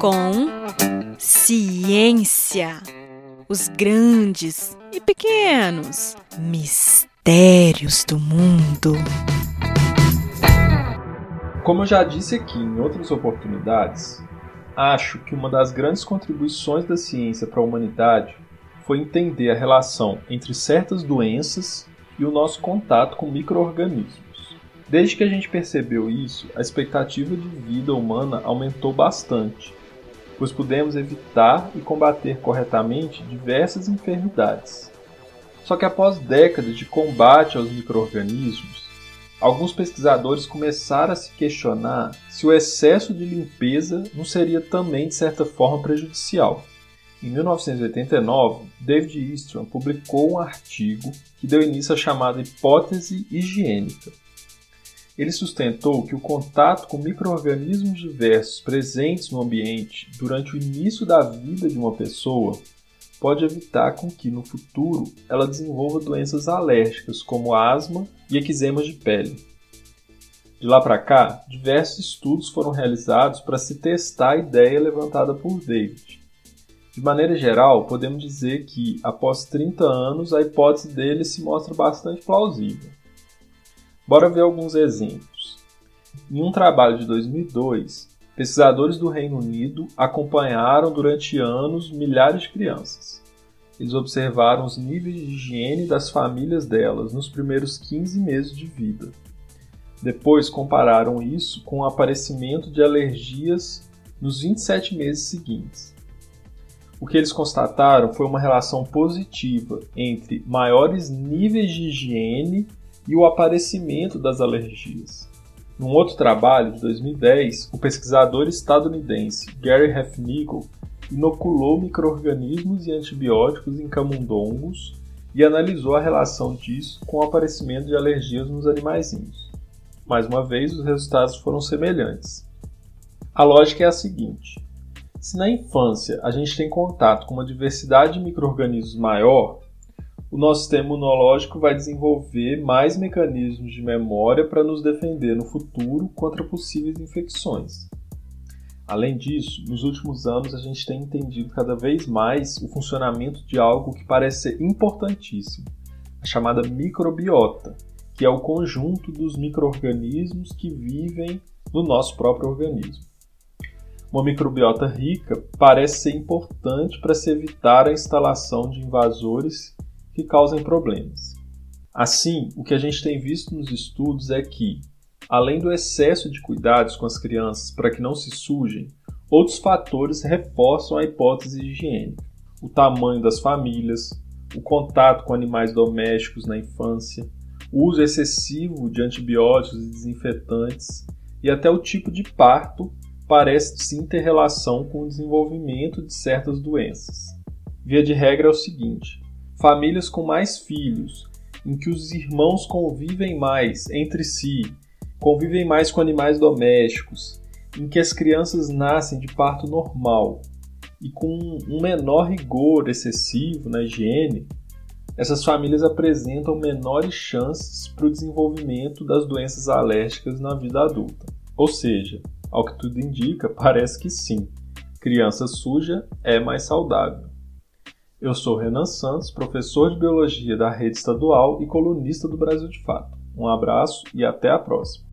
Com ciência. Os grandes e pequenos mistérios do mundo. Como eu já disse aqui em outras oportunidades, acho que uma das grandes contribuições da ciência para a humanidade foi entender a relação entre certas doenças e o nosso contato com microorganismos. Desde que a gente percebeu isso, a expectativa de vida humana aumentou bastante, pois pudemos evitar e combater corretamente diversas enfermidades. Só que após décadas de combate aos microorganismos, alguns pesquisadores começaram a se questionar se o excesso de limpeza não seria também de certa forma prejudicial. Em 1989, David Eastrom publicou um artigo que deu início à chamada hipótese higiênica. Ele sustentou que o contato com microorganismos diversos presentes no ambiente durante o início da vida de uma pessoa pode evitar com que no futuro ela desenvolva doenças alérgicas como asma e eczemas de pele. De lá para cá, diversos estudos foram realizados para se testar a ideia levantada por David. De maneira geral, podemos dizer que, após 30 anos, a hipótese dele se mostra bastante plausível. Bora ver alguns exemplos. Em um trabalho de 2002, pesquisadores do Reino Unido acompanharam durante anos milhares de crianças. Eles observaram os níveis de higiene das famílias delas nos primeiros 15 meses de vida. Depois compararam isso com o aparecimento de alergias nos 27 meses seguintes. O que eles constataram foi uma relação positiva entre maiores níveis de higiene e o aparecimento das alergias. Num outro trabalho, de 2010, o pesquisador estadunidense Gary Hefnigel inoculou microrganismos e antibióticos em camundongos e analisou a relação disso com o aparecimento de alergias nos animaizinhos. Mais uma vez, os resultados foram semelhantes. A lógica é a seguinte: se na infância a gente tem contato com uma diversidade de microrganismos maior, o nosso sistema imunológico vai desenvolver mais mecanismos de memória para nos defender no futuro contra possíveis infecções. Além disso, nos últimos anos a gente tem entendido cada vez mais o funcionamento de algo que parece ser importantíssimo, a chamada microbiota, que é o conjunto dos microrganismos que vivem no nosso próprio organismo. Uma microbiota rica parece ser importante para se evitar a instalação de invasores que causem problemas. Assim, o que a gente tem visto nos estudos é que, além do excesso de cuidados com as crianças para que não se sujem, outros fatores reforçam a hipótese higiênica. O tamanho das famílias, o contato com animais domésticos na infância, o uso excessivo de antibióticos e desinfetantes e até o tipo de parto parece sim ter relação com o desenvolvimento de certas doenças. Via de regra é o seguinte: famílias com mais filhos, em que os irmãos convivem mais entre si, convivem mais com animais domésticos, em que as crianças nascem de parto normal e com um menor rigor excessivo na higiene, essas famílias apresentam menores chances para o desenvolvimento das doenças alérgicas na vida adulta. Ou seja, ao que tudo indica, parece que sim. Criança suja é mais saudável. Eu sou Renan Santos, professor de Biologia da Rede Estadual e colunista do Brasil de Fato. Um abraço e até a próxima.